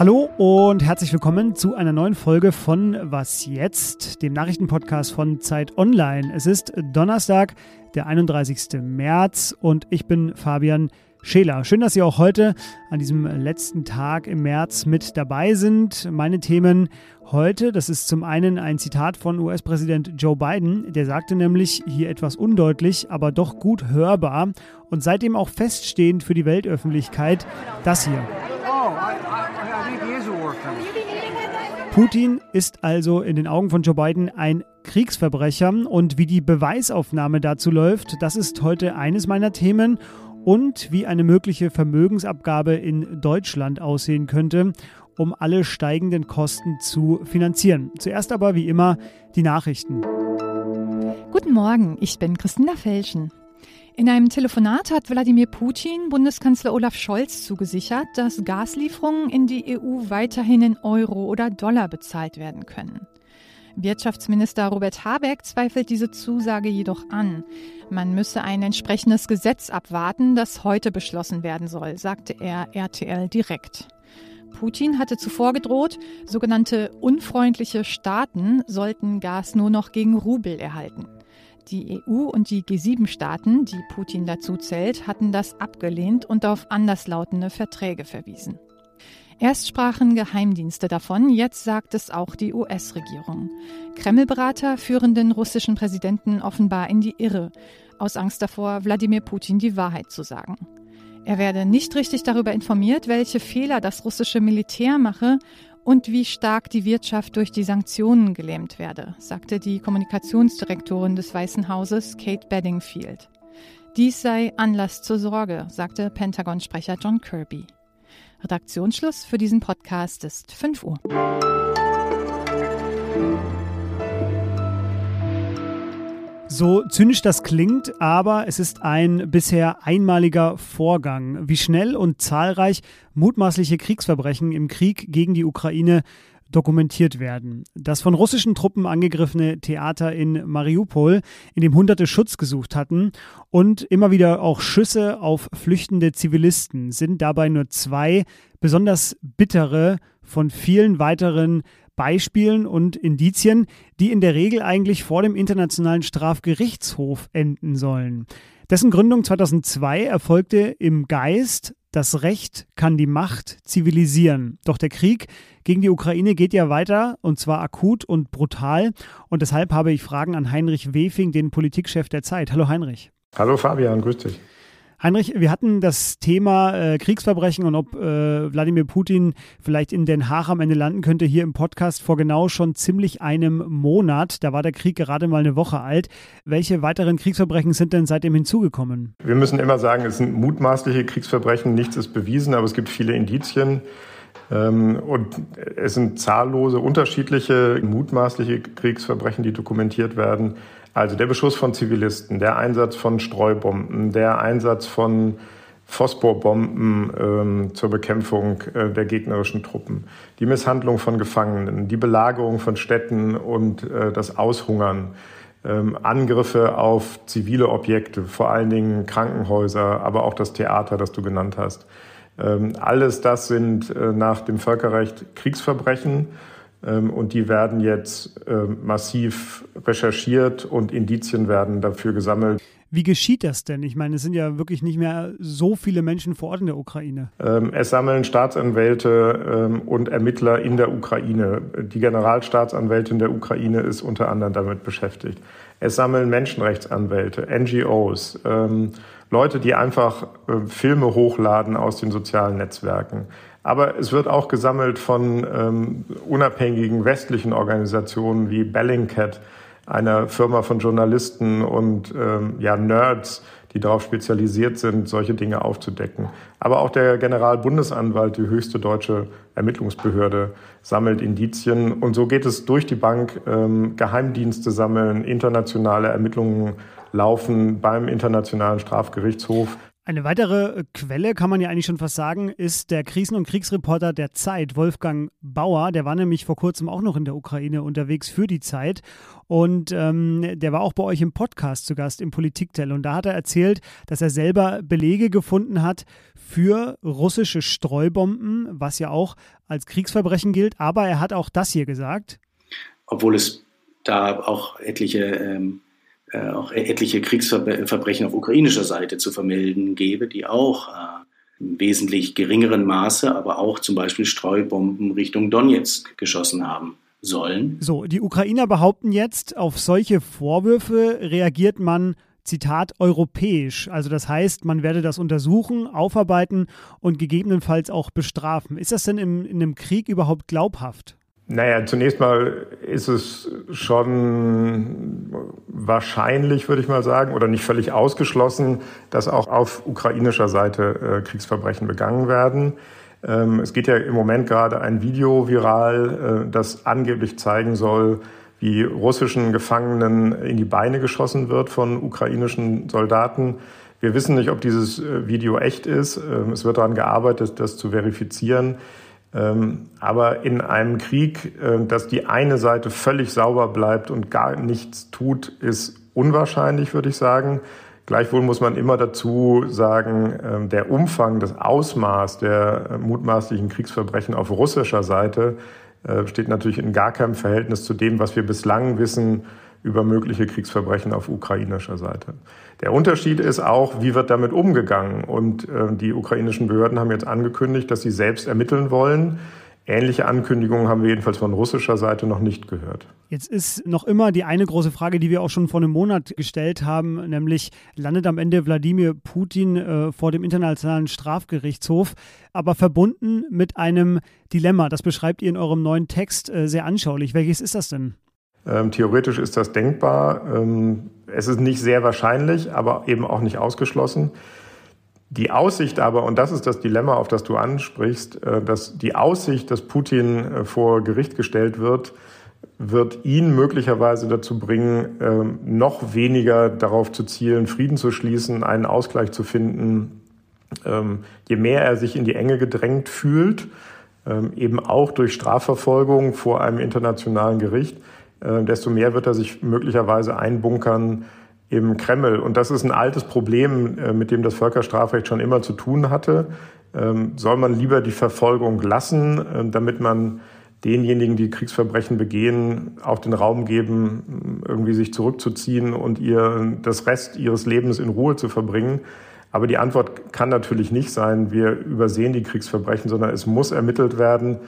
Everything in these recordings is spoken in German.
Hallo und herzlich willkommen zu einer neuen Folge von Was jetzt, dem Nachrichtenpodcast von Zeit Online. Es ist Donnerstag, der 31. März und ich bin Fabian Scheler. Schön, dass Sie auch heute an diesem letzten Tag im März mit dabei sind. Meine Themen heute, das ist zum einen ein Zitat von US-Präsident Joe Biden, der sagte nämlich hier etwas undeutlich, aber doch gut hörbar und seitdem auch feststehend für die Weltöffentlichkeit das hier. Putin ist also in den Augen von Joe Biden ein Kriegsverbrecher und wie die Beweisaufnahme dazu läuft, das ist heute eines meiner Themen und wie eine mögliche Vermögensabgabe in Deutschland aussehen könnte, um alle steigenden Kosten zu finanzieren. Zuerst aber wie immer die Nachrichten. Guten Morgen, ich bin Christina Felschen. In einem Telefonat hat Wladimir Putin Bundeskanzler Olaf Scholz zugesichert, dass Gaslieferungen in die EU weiterhin in Euro oder Dollar bezahlt werden können. Wirtschaftsminister Robert Habeck zweifelt diese Zusage jedoch an. Man müsse ein entsprechendes Gesetz abwarten, das heute beschlossen werden soll, sagte er RTL direkt. Putin hatte zuvor gedroht, sogenannte unfreundliche Staaten sollten Gas nur noch gegen Rubel erhalten. Die EU und die G7-Staaten, die Putin dazu zählt, hatten das abgelehnt und auf anderslautende Verträge verwiesen. Erst sprachen Geheimdienste davon, jetzt sagt es auch die US-Regierung. Kreml-Berater führen den russischen Präsidenten offenbar in die Irre, aus Angst davor, Wladimir Putin die Wahrheit zu sagen. Er werde nicht richtig darüber informiert, welche Fehler das russische Militär mache und wie stark die Wirtschaft durch die Sanktionen gelähmt werde, sagte die Kommunikationsdirektorin des Weißen Hauses Kate Bedingfield. Dies sei Anlass zur Sorge, sagte Pentagon-Sprecher John Kirby. Redaktionsschluss für diesen Podcast ist 5 Uhr. So zynisch das klingt, aber es ist ein bisher einmaliger Vorgang. Wie schnell und zahlreich mutmaßliche Kriegsverbrechen im Krieg gegen die Ukraine dokumentiert werden. Das von russischen Truppen angegriffene Theater in Mariupol, in dem Hunderte Schutz gesucht hatten, und immer wieder auch Schüsse auf flüchtende Zivilisten sind dabei nur zwei besonders bittere von vielen weiteren Beispielen und Indizien, die in der Regel eigentlich vor dem Internationalen Strafgerichtshof enden sollen. Dessen Gründung 2002 erfolgte im Geist, das Recht kann die Macht zivilisieren. Doch der Krieg gegen die Ukraine geht ja weiter und zwar akut und brutal. Und deshalb habe ich Fragen an Heinrich Wefing, den Politikchef der Zeit. Hallo Heinrich. Hallo Fabian, grüß dich. Heinrich, wir hatten das Thema äh, Kriegsverbrechen und ob äh, Wladimir Putin vielleicht in Den Haag am Ende landen könnte, hier im Podcast vor genau schon ziemlich einem Monat. Da war der Krieg gerade mal eine Woche alt. Welche weiteren Kriegsverbrechen sind denn seitdem hinzugekommen? Wir müssen immer sagen, es sind mutmaßliche Kriegsverbrechen, nichts ist bewiesen, aber es gibt viele Indizien. Ähm, und es sind zahllose unterschiedliche mutmaßliche Kriegsverbrechen, die dokumentiert werden. Also der Beschuss von Zivilisten, der Einsatz von Streubomben, der Einsatz von Phosphorbomben ähm, zur Bekämpfung äh, der gegnerischen Truppen, die Misshandlung von Gefangenen, die Belagerung von Städten und äh, das Aushungern, ähm, Angriffe auf zivile Objekte, vor allen Dingen Krankenhäuser, aber auch das Theater, das du genannt hast. Ähm, alles das sind äh, nach dem Völkerrecht Kriegsverbrechen und die werden jetzt ähm, massiv recherchiert und Indizien werden dafür gesammelt. Wie geschieht das denn? Ich meine, es sind ja wirklich nicht mehr so viele Menschen vor Ort in der Ukraine. Es sammeln Staatsanwälte und Ermittler in der Ukraine. Die Generalstaatsanwältin der Ukraine ist unter anderem damit beschäftigt. Es sammeln Menschenrechtsanwälte, NGOs, Leute, die einfach äh, Filme hochladen aus den sozialen Netzwerken. Aber es wird auch gesammelt von ähm, unabhängigen westlichen Organisationen wie Bellingcat, einer Firma von Journalisten und ähm, ja, Nerds, die darauf spezialisiert sind, solche Dinge aufzudecken. Aber auch der Generalbundesanwalt, die höchste deutsche Ermittlungsbehörde, sammelt Indizien. Und so geht es durch die Bank. Ähm, Geheimdienste sammeln, internationale Ermittlungen laufen beim Internationalen Strafgerichtshof. Eine weitere Quelle, kann man ja eigentlich schon fast sagen, ist der Krisen- und Kriegsreporter der Zeit, Wolfgang Bauer. Der war nämlich vor kurzem auch noch in der Ukraine unterwegs für die Zeit. Und ähm, der war auch bei euch im Podcast zu Gast, im Politiktel. Und da hat er erzählt, dass er selber Belege gefunden hat für russische Streubomben, was ja auch als Kriegsverbrechen gilt. Aber er hat auch das hier gesagt. Obwohl es da auch etliche ähm äh, auch etliche Kriegsverbrechen auf ukrainischer Seite zu vermelden gebe, die auch äh, im wesentlich geringeren Maße, aber auch zum Beispiel Streubomben Richtung Donetsk geschossen haben sollen. So, die Ukrainer behaupten jetzt, auf solche Vorwürfe reagiert man Zitat, europäisch. Also das heißt, man werde das untersuchen, aufarbeiten und gegebenenfalls auch bestrafen. Ist das denn im, in einem Krieg überhaupt glaubhaft? Naja, zunächst mal ist es schon wahrscheinlich, würde ich mal sagen, oder nicht völlig ausgeschlossen, dass auch auf ukrainischer Seite äh, Kriegsverbrechen begangen werden. Ähm, es geht ja im Moment gerade ein Video viral, äh, das angeblich zeigen soll, wie russischen Gefangenen in die Beine geschossen wird von ukrainischen Soldaten. Wir wissen nicht, ob dieses äh, Video echt ist. Ähm, es wird daran gearbeitet, das zu verifizieren. Ähm, aber in einem Krieg, äh, dass die eine Seite völlig sauber bleibt und gar nichts tut, ist unwahrscheinlich, würde ich sagen. Gleichwohl muss man immer dazu sagen, ähm, der Umfang, das Ausmaß der äh, mutmaßlichen Kriegsverbrechen auf russischer Seite äh, steht natürlich in gar keinem Verhältnis zu dem, was wir bislang wissen über mögliche Kriegsverbrechen auf ukrainischer Seite. Der Unterschied ist auch, wie wird damit umgegangen? Und äh, die ukrainischen Behörden haben jetzt angekündigt, dass sie selbst ermitteln wollen. Ähnliche Ankündigungen haben wir jedenfalls von russischer Seite noch nicht gehört. Jetzt ist noch immer die eine große Frage, die wir auch schon vor einem Monat gestellt haben, nämlich landet am Ende Wladimir Putin äh, vor dem Internationalen Strafgerichtshof, aber verbunden mit einem Dilemma. Das beschreibt ihr in eurem neuen Text äh, sehr anschaulich. Welches ist das denn? Ähm, theoretisch ist das denkbar. Ähm, es ist nicht sehr wahrscheinlich, aber eben auch nicht ausgeschlossen. Die Aussicht aber, und das ist das Dilemma, auf das du ansprichst, äh, dass die Aussicht, dass Putin äh, vor Gericht gestellt wird, wird ihn möglicherweise dazu bringen, ähm, noch weniger darauf zu zielen, Frieden zu schließen, einen Ausgleich zu finden. Ähm, je mehr er sich in die Enge gedrängt fühlt, ähm, eben auch durch Strafverfolgung vor einem internationalen Gericht, äh, desto mehr wird er sich möglicherweise einbunkern im Kreml. Und das ist ein altes Problem, äh, mit dem das Völkerstrafrecht schon immer zu tun hatte. Ähm, soll man lieber die Verfolgung lassen, äh, damit man denjenigen, die Kriegsverbrechen begehen, auch den Raum geben, irgendwie sich zurückzuziehen und ihr das Rest ihres Lebens in Ruhe zu verbringen. Aber die Antwort kann natürlich nicht sein, wir übersehen die Kriegsverbrechen, sondern es muss ermittelt werden.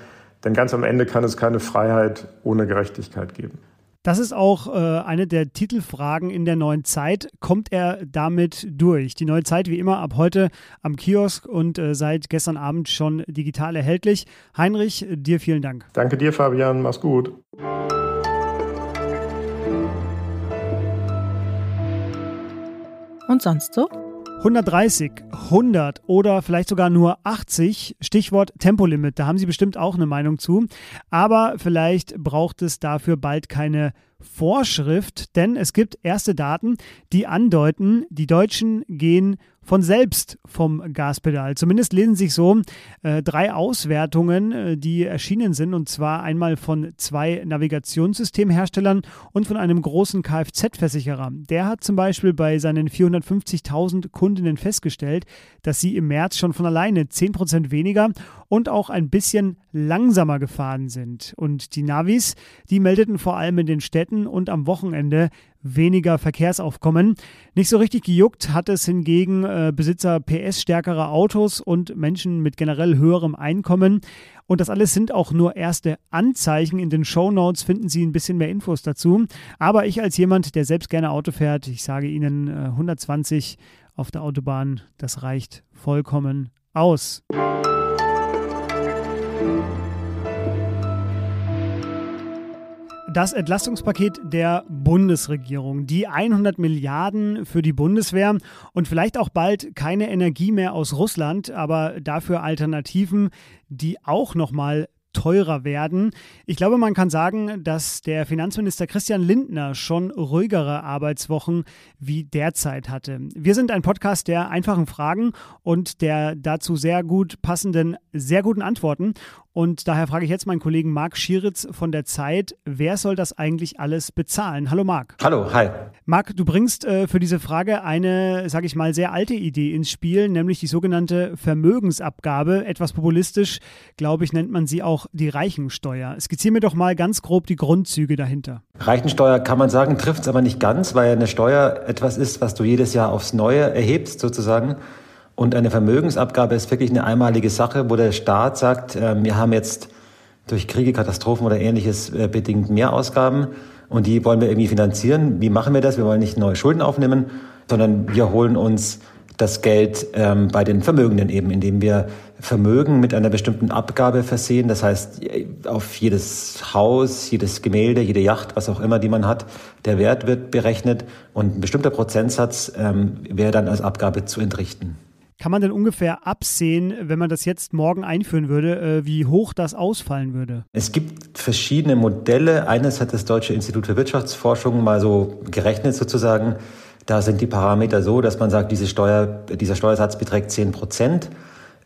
Denn ganz am Ende kann es keine Freiheit ohne Gerechtigkeit geben. Das ist auch äh, eine der Titelfragen in der neuen Zeit. Kommt er damit durch? Die neue Zeit wie immer ab heute am Kiosk und äh, seit gestern Abend schon digital erhältlich. Heinrich, dir vielen Dank. Danke dir, Fabian. Mach's gut. Und sonst so? 130, 100 oder vielleicht sogar nur 80, Stichwort Tempolimit, da haben Sie bestimmt auch eine Meinung zu. Aber vielleicht braucht es dafür bald keine Vorschrift, denn es gibt erste Daten, die andeuten, die Deutschen gehen von selbst vom Gaspedal. Zumindest lesen sich so äh, drei Auswertungen, äh, die erschienen sind, und zwar einmal von zwei Navigationssystemherstellern und von einem großen Kfz-Versicherer. Der hat zum Beispiel bei seinen 450.000 Kundinnen festgestellt, dass sie im März schon von alleine 10% weniger und auch ein bisschen langsamer gefahren sind. Und die Navis, die meldeten vor allem in den Städten und am Wochenende weniger Verkehrsaufkommen. Nicht so richtig gejuckt hat es hingegen äh, Besitzer PS-stärkerer Autos und Menschen mit generell höherem Einkommen. Und das alles sind auch nur erste Anzeichen. In den Show Notes finden Sie ein bisschen mehr Infos dazu. Aber ich als jemand, der selbst gerne Auto fährt, ich sage Ihnen äh, 120 auf der Autobahn, das reicht vollkommen aus. Das Entlastungspaket der Bundesregierung, die 100 Milliarden für die Bundeswehr und vielleicht auch bald keine Energie mehr aus Russland, aber dafür Alternativen, die auch nochmal teurer werden. Ich glaube, man kann sagen, dass der Finanzminister Christian Lindner schon ruhigere Arbeitswochen wie derzeit hatte. Wir sind ein Podcast der einfachen Fragen und der dazu sehr gut passenden, sehr guten Antworten. Und daher frage ich jetzt meinen Kollegen Marc Schieritz von der Zeit, wer soll das eigentlich alles bezahlen? Hallo Marc. Hallo, hi. Marc, du bringst äh, für diese Frage eine, sage ich mal, sehr alte Idee ins Spiel, nämlich die sogenannte Vermögensabgabe. Etwas populistisch, glaube ich, nennt man sie auch die Reichensteuer. Skizziere mir doch mal ganz grob die Grundzüge dahinter. Reichensteuer kann man sagen, trifft es aber nicht ganz, weil eine Steuer etwas ist, was du jedes Jahr aufs Neue erhebst, sozusagen. Und eine Vermögensabgabe ist wirklich eine einmalige Sache, wo der Staat sagt, äh, wir haben jetzt durch Kriege, Katastrophen oder ähnliches äh, bedingt mehr Ausgaben und die wollen wir irgendwie finanzieren. Wie machen wir das? Wir wollen nicht neue Schulden aufnehmen, sondern wir holen uns das Geld ähm, bei den Vermögenden eben, indem wir Vermögen mit einer bestimmten Abgabe versehen. Das heißt, auf jedes Haus, jedes Gemälde, jede Yacht, was auch immer, die man hat, der Wert wird berechnet und ein bestimmter Prozentsatz ähm, wäre dann als Abgabe zu entrichten. Kann man denn ungefähr absehen, wenn man das jetzt morgen einführen würde, äh, wie hoch das ausfallen würde? Es gibt verschiedene Modelle. Eines hat das Deutsche Institut für Wirtschaftsforschung mal so gerechnet sozusagen. Da sind die Parameter so, dass man sagt, diese Steuer, dieser Steuersatz beträgt 10 Prozent.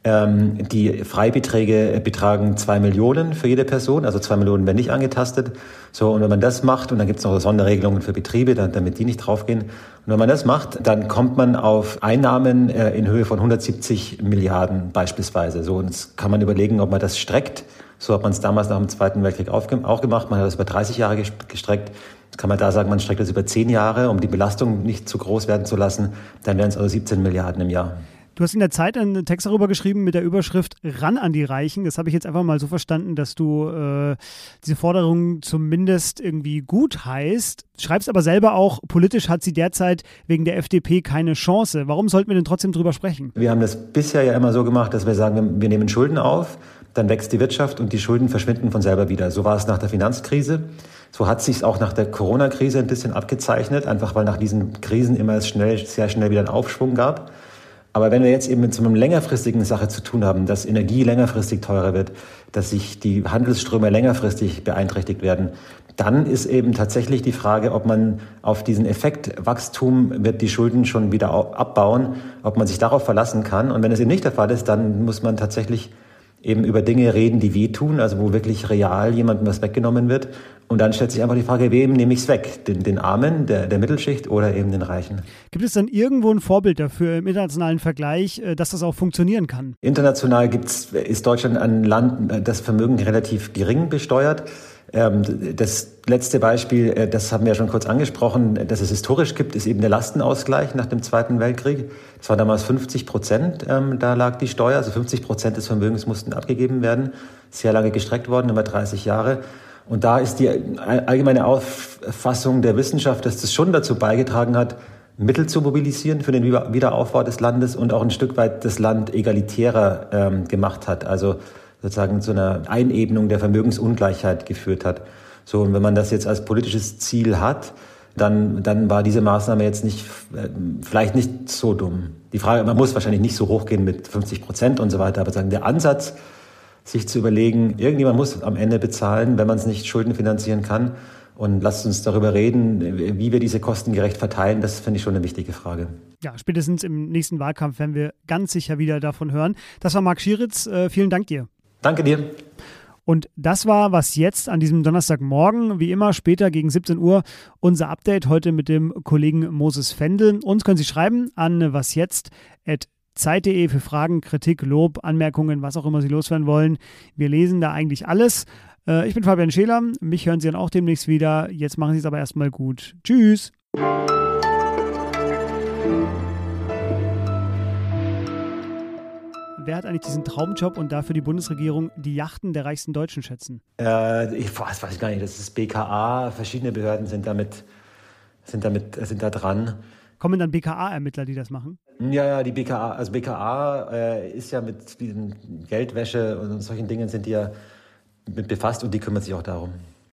Ähm, die Freibeträge betragen zwei Millionen für jede Person, also zwei Millionen werden nicht angetastet. So, und wenn man das macht, und dann gibt es noch Sonderregelungen für Betriebe, damit die nicht draufgehen. Und wenn man das macht, dann kommt man auf Einnahmen äh, in Höhe von 170 Milliarden beispielsweise. So, und jetzt kann man überlegen, ob man das streckt. So hat man es damals nach dem Zweiten Weltkrieg auch gemacht. Man hat das über 30 Jahre gestreckt. Jetzt kann man da sagen, man streckt das über 10 Jahre, um die Belastung nicht zu groß werden zu lassen. Dann wären es also 17 Milliarden im Jahr. Du hast in der Zeit einen Text darüber geschrieben mit der Überschrift Ran an die Reichen. Das habe ich jetzt einfach mal so verstanden, dass du äh, diese Forderung zumindest irgendwie gut heißt. Schreibst aber selber auch, politisch hat sie derzeit wegen der FDP keine Chance. Warum sollten wir denn trotzdem drüber sprechen? Wir haben das bisher ja immer so gemacht, dass wir sagen, wir nehmen Schulden auf, dann wächst die Wirtschaft und die Schulden verschwinden von selber wieder. So war es nach der Finanzkrise. So hat sich auch nach der Corona-Krise ein bisschen abgezeichnet, einfach weil nach diesen Krisen immer es schnell, sehr schnell wieder einen Aufschwung gab. Aber wenn wir jetzt eben mit so einer längerfristigen Sache zu tun haben, dass Energie längerfristig teurer wird, dass sich die Handelsströme längerfristig beeinträchtigt werden, dann ist eben tatsächlich die Frage, ob man auf diesen Effekt Wachstum wird die Schulden schon wieder abbauen, ob man sich darauf verlassen kann. Und wenn es eben nicht der Fall ist, dann muss man tatsächlich eben über Dinge reden, die wehtun, also wo wirklich real jemandem was weggenommen wird. Und dann stellt sich einfach die Frage, wem nehme ich es weg? Den, den Armen, der, der Mittelschicht oder eben den Reichen? Gibt es dann irgendwo ein Vorbild dafür im internationalen Vergleich, äh, dass das auch funktionieren kann? International gibt's, ist Deutschland ein Land, das Vermögen relativ gering besteuert. Ähm, das letzte Beispiel, äh, das haben wir ja schon kurz angesprochen, dass es historisch gibt, ist eben der Lastenausgleich nach dem Zweiten Weltkrieg. Das war damals 50 Prozent, ähm, da lag die Steuer, also 50 Prozent des Vermögens mussten abgegeben werden. Sehr lange gestreckt worden, über 30 Jahre. Und da ist die allgemeine Auffassung der Wissenschaft, dass das schon dazu beigetragen hat, Mittel zu mobilisieren für den Wiederaufbau des Landes und auch ein Stück weit das Land egalitärer ähm, gemacht hat. Also sozusagen zu einer Einebnung der Vermögensungleichheit geführt hat. So, und wenn man das jetzt als politisches Ziel hat, dann, dann war diese Maßnahme jetzt nicht, äh, vielleicht nicht so dumm. Die Frage, man muss wahrscheinlich nicht so hochgehen mit 50 Prozent und so weiter, aber sagen, der Ansatz, sich zu überlegen, irgendjemand muss am Ende bezahlen, wenn man es nicht Schulden finanzieren kann. Und lasst uns darüber reden, wie wir diese Kosten gerecht verteilen. Das finde ich schon eine wichtige Frage. Ja, spätestens im nächsten Wahlkampf werden wir ganz sicher wieder davon hören. Das war Marc Schieritz. Äh, vielen Dank dir. Danke dir. Und das war was jetzt an diesem Donnerstagmorgen. Wie immer später gegen 17 Uhr unser Update heute mit dem Kollegen Moses Fendel. Uns können Sie schreiben an wasjetzt.zeit.de für Fragen, Kritik, Lob, Anmerkungen, was auch immer Sie loswerden wollen. Wir lesen da eigentlich alles. Äh, ich bin Fabian Scheler. Mich hören Sie dann auch demnächst wieder. Jetzt machen Sie es aber erstmal gut. Tschüss. Wer hat eigentlich diesen Traumjob und dafür die Bundesregierung die Yachten der reichsten Deutschen schätzen? Äh, ich weiß, weiß gar nicht, das ist BKA, verschiedene Behörden sind damit, sind damit, sind da dran. Kommen dann BKA-Ermittler, die das machen? Ja, ja, die BKA, also BKA äh, ist ja mit diesen Geldwäsche und solchen Dingen sind die ja mit befasst und die kümmert sich auch darum.